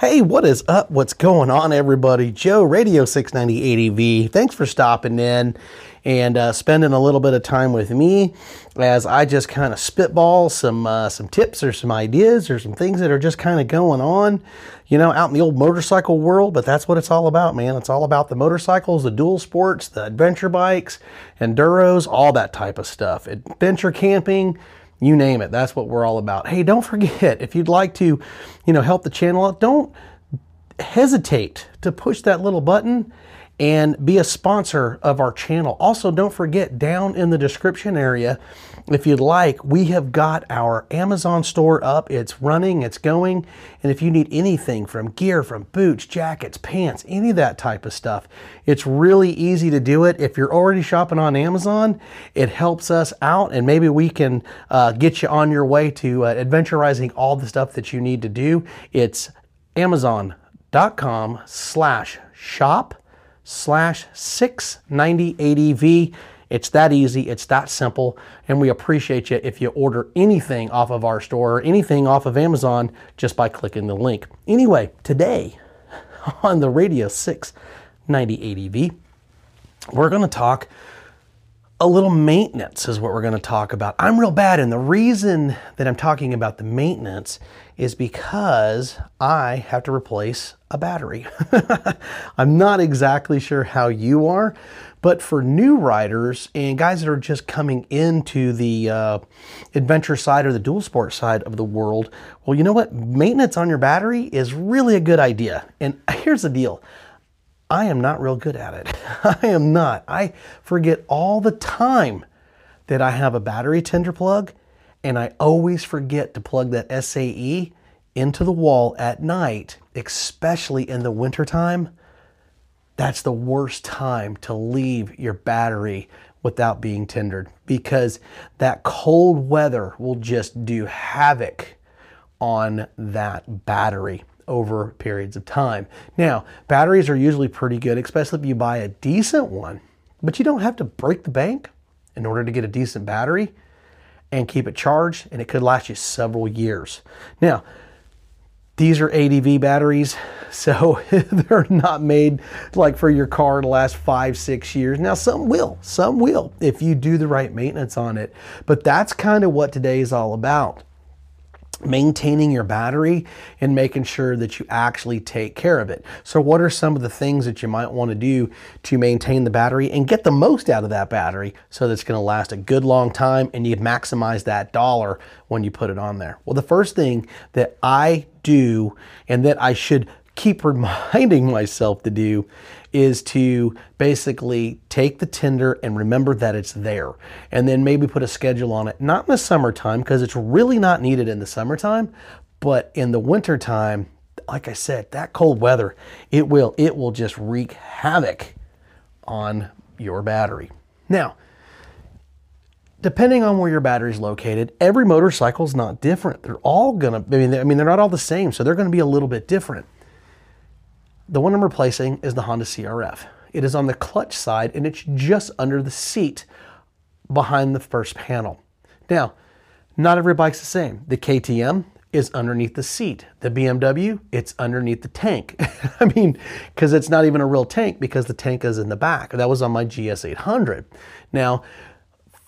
Hey, what is up? What's going on, everybody? Joe, Radio 690 ADV. Thanks for stopping in and uh, spending a little bit of time with me as I just kind of spitball some uh, some tips or some ideas or some things that are just kind of going on, you know, out in the old motorcycle world. But that's what it's all about, man. It's all about the motorcycles, the dual sports, the adventure bikes, enduros, all that type of stuff. Adventure camping you name it. That's what we're all about. Hey, don't forget if you'd like to, you know, help the channel out, don't hesitate to push that little button and be a sponsor of our channel. Also, don't forget down in the description area, if you'd like, we have got our Amazon store up. It's running, it's going. And if you need anything from gear, from boots, jackets, pants, any of that type of stuff, it's really easy to do it. If you're already shopping on Amazon, it helps us out and maybe we can uh, get you on your way to uh, adventurizing all the stuff that you need to do. It's amazon.com slash shop slash 690ADV. It's that easy, it's that simple, and we appreciate you if you order anything off of our store or anything off of Amazon just by clicking the link. Anyway, today on the Radio 690 ADV, we're going to talk a little maintenance is what we're going to talk about. I'm real bad, and the reason that I'm talking about the maintenance is because I have to replace a battery. I'm not exactly sure how you are, but for new riders and guys that are just coming into the uh, adventure side or the dual sport side of the world, well, you know what? Maintenance on your battery is really a good idea. And here's the deal I am not real good at it. I am not. I forget all the time that I have a battery tender plug, and I always forget to plug that SAE into the wall at night, especially in the wintertime. That's the worst time to leave your battery without being tendered because that cold weather will just do havoc on that battery over periods of time. Now, batteries are usually pretty good, especially if you buy a decent one, but you don't have to break the bank in order to get a decent battery and keep it charged, and it could last you several years. Now, these are ADV batteries, so they're not made like for your car to last five, six years. Now, some will, some will if you do the right maintenance on it. But that's kind of what today is all about maintaining your battery and making sure that you actually take care of it. So what are some of the things that you might want to do to maintain the battery and get the most out of that battery so that it's going to last a good long time and you maximize that dollar when you put it on there? Well, the first thing that I do and that I should keep reminding myself to do is to basically take the tender and remember that it's there. And then maybe put a schedule on it, not in the summertime, because it's really not needed in the summertime, but in the wintertime, like I said, that cold weather, it will, it will just wreak havoc on your battery. Now, depending on where your battery is located, every motorcycle is not different. They're all gonna, I mean, I mean, they're not all the same, so they're gonna be a little bit different. The one I'm replacing is the Honda CRF. It is on the clutch side and it's just under the seat behind the first panel. Now, not every bike's the same. The KTM is underneath the seat. The BMW, it's underneath the tank. I mean, because it's not even a real tank because the tank is in the back. That was on my GS800. Now,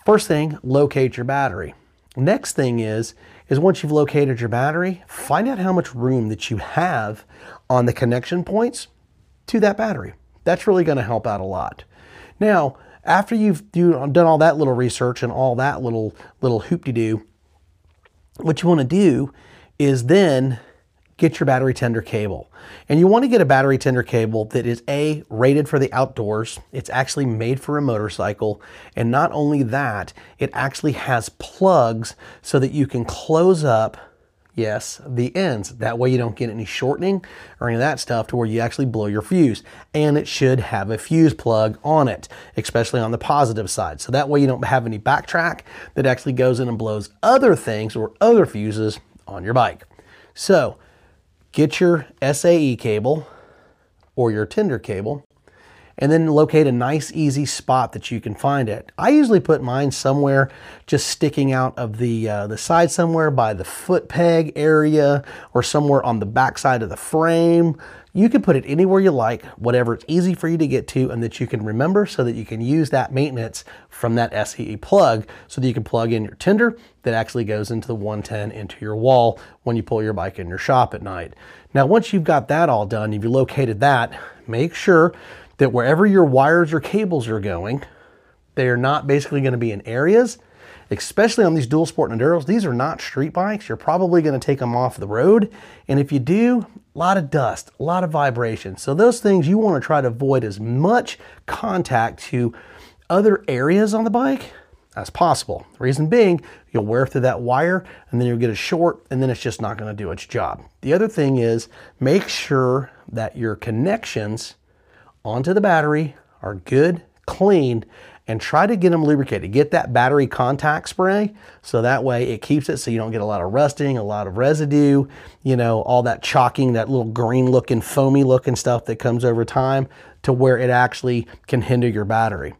first thing, locate your battery. Next thing is, is once you've located your battery, find out how much room that you have on the connection points to that battery. That's really going to help out a lot. Now, after you've done all that little research and all that little little hoop-de-doo, what you want to do is then get your battery tender cable. And you want to get a battery tender cable that is A, rated for the outdoors. It's actually made for a motorcycle. And not only that, it actually has plugs so that you can close up Yes, the ends. That way you don't get any shortening or any of that stuff to where you actually blow your fuse. And it should have a fuse plug on it, especially on the positive side. So that way you don't have any backtrack that actually goes in and blows other things or other fuses on your bike. So get your SAE cable or your tender cable and then locate a nice easy spot that you can find it. I usually put mine somewhere just sticking out of the, uh, the side somewhere by the foot peg area or somewhere on the back side of the frame. You can put it anywhere you like, whatever it's easy for you to get to and that you can remember so that you can use that maintenance from that SAE plug so that you can plug in your tender that actually goes into the 110 into your wall when you pull your bike in your shop at night. Now, once you've got that all done, if you've located that, make sure that wherever your wires or cables are going, they are not basically going to be in areas, especially on these dual sport enduros. These are not street bikes. You're probably going to take them off the road. And if you do, a lot of dust, a lot of vibration. So those things you want to try to avoid as much contact to other areas on the bike as possible. Reason being, you'll wear through that wire and then you'll get a short and then it's just not going to do its job. The other thing is make sure that your connections onto the battery are good, clean, and try to get them lubricated. Get that battery contact spray so that way it keeps it so you don't get a lot of rusting, a lot of residue, you know, all that chalking, that little green looking, foamy looking stuff that comes over time to where it actually can hinder your battery.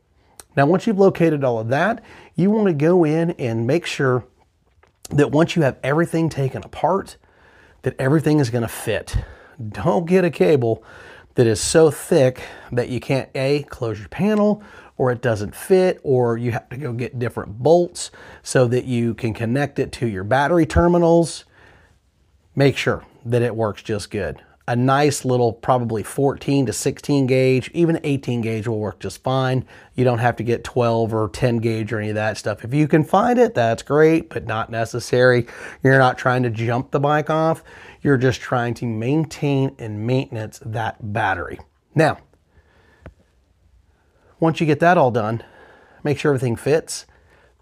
Now, once you've located all of that, you want to go in and make sure that once you have everything taken apart, that everything is going to fit. Don't get a cable that is so thick that you can't A, close your panel, or it doesn't fit, or you have to go get different bolts so that you can connect it to your battery terminals. Make sure that it works just good. A nice little, probably 14 to 16 gauge, even 18 gauge will work just fine. You don't have to get 12 or 10 gauge or any of that stuff. If you can find it, that's great, but not necessary. You're not trying to jump the bike off. You're just trying to maintain and maintenance that battery. Now, once you get that all done, make sure everything fits,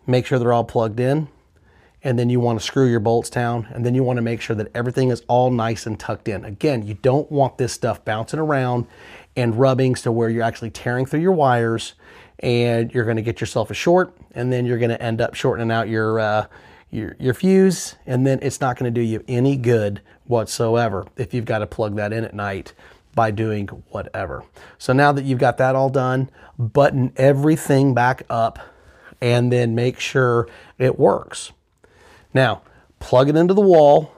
make sure they're all plugged in, and then you want to screw your bolts down, and then you want to make sure that everything is all nice and tucked in. Again, you don't want this stuff bouncing around and rubbing to where you're actually tearing through your wires and you're going to get yourself a short and then you're going to end up shortening out your uh, your, your fuse, and then it's not going to do you any good whatsoever if you've got to plug that in at night by doing whatever. So now that you've got that all done, button everything back up and then make sure it works. Now, plug it into the wall,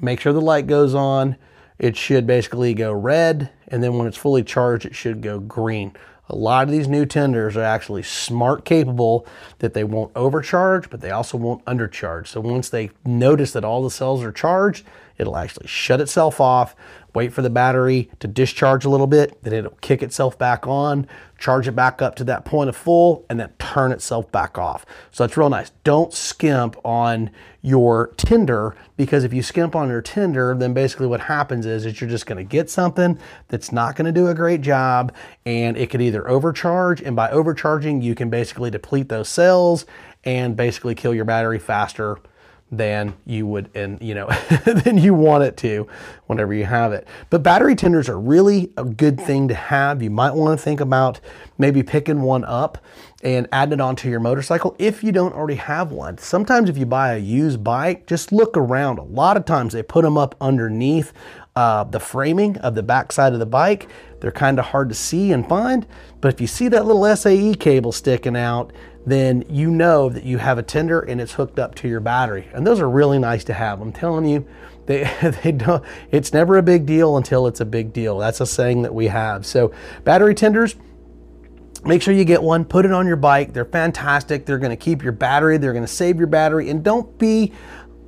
make sure the light goes on. It should basically go red, and then when it's fully charged, it should go green. A lot of these new tenders are actually smart capable that they won't overcharge, but they also won't undercharge. So once they notice that all the cells are charged, it'll actually shut itself off, wait for the battery to discharge a little bit, then it'll kick itself back on, charge it back up to that point of full, and then turn itself back off. So that's real nice. Don't skimp on your tender because if you skimp on your tender, then basically what happens is, is you're just gonna get something that's not gonna do a great job and it could either overcharge, and by overcharging, you can basically deplete those cells and basically kill your battery faster than you would and you know than you want it to whenever you have it. But battery tenders are really a good thing to have. You might want to think about maybe picking one up and adding it onto your motorcycle if you don't already have one. Sometimes if you buy a used bike just look around. A lot of times they put them up underneath uh, the framing of the backside of the bike. They're kind of hard to see and find but if you see that little SAE cable sticking out then you know that you have a tender and it's hooked up to your battery. And those are really nice to have. I'm telling you, they, they don't, it's never a big deal until it's a big deal. That's a saying that we have. So, battery tenders, make sure you get one, put it on your bike. They're fantastic. They're to keep your battery, they're to save your battery, and don't be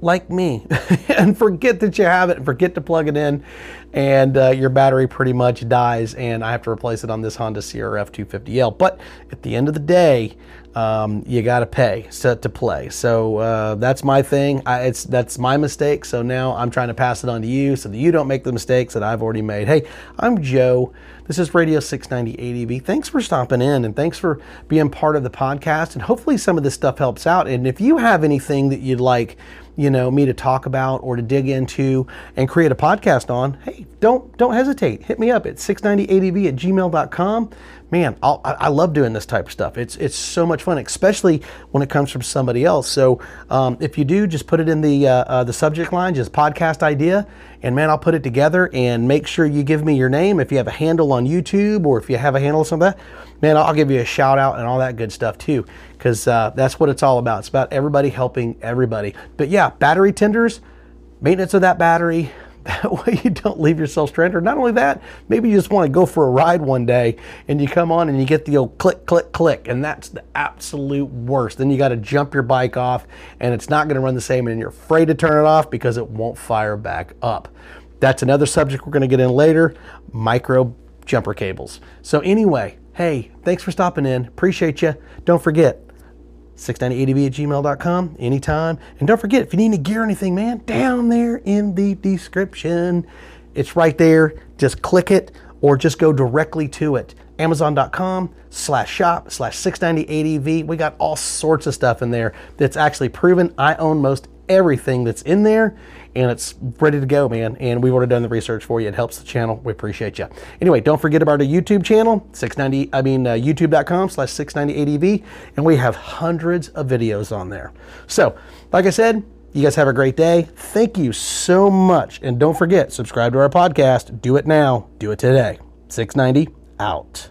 like me and forget that you have it and forget to plug it in and uh, your battery pretty much dies and I have to replace it on this Honda CRF 250L. But at the end of the day, um, you got to pay set to play. So uh, that's my thing. I, it's that's my mistake. So now I'm trying to pass it on to you so that you don't make the mistakes that I've already made. Hey, I'm Joe. This is Radio 690 ADV. Thanks for stopping in and thanks for being part of the podcast. And hopefully some of this stuff helps out. And if you have anything that you'd like, you know, me to talk about or to dig into and create a podcast on, hey, don't don't hesitate. Hit me up at 690adv at gmail.com man, I'll, i love doing this type of stuff. It's it's so much fun, especially when it comes from somebody else. So um, if you do, just put it in the uh, uh, the subject line, just podcast idea, and man, I'll put it together and make sure you give me your name. If you have a handle on YouTube or if you have a handle or something like that, man, I'll give you a shout out and all that good stuff too, because uh, that's what it's all about. It's about everybody helping everybody. But yeah, battery tenders, maintenance of that battery, that way you don't leave yourself stranded. Not only that, maybe you just want to go for a ride one day and you come on and you get the old click, click, click, and that's the absolute worst. Then you got to jump your bike off and it's not going to run the same and you're afraid to turn it off because it won't fire back up. That's another subject we're going to get in later micro jumper cables. So, anyway, hey, thanks for stopping in. Appreciate you. Don't forget, 690adv at gmail.com anytime. And don't forget, if you need to gear anything, man, down there in the description, it's right there. Just click it or just go directly to it. Amazon.com slash shop slash 690adv. We got all sorts of stuff in there that's actually proven. I own most everything that's in there and it's ready to go, man. And we've already done the research for you. It helps the channel. We appreciate you. Anyway, don't forget about our YouTube channel, 690, I mean, uh, youtube.com slash 690ADV, and we have hundreds of videos on there. So, like I said, you guys have a great day. Thank you so much. And don't forget, subscribe to our podcast. Do it now. Do it today. 690 out.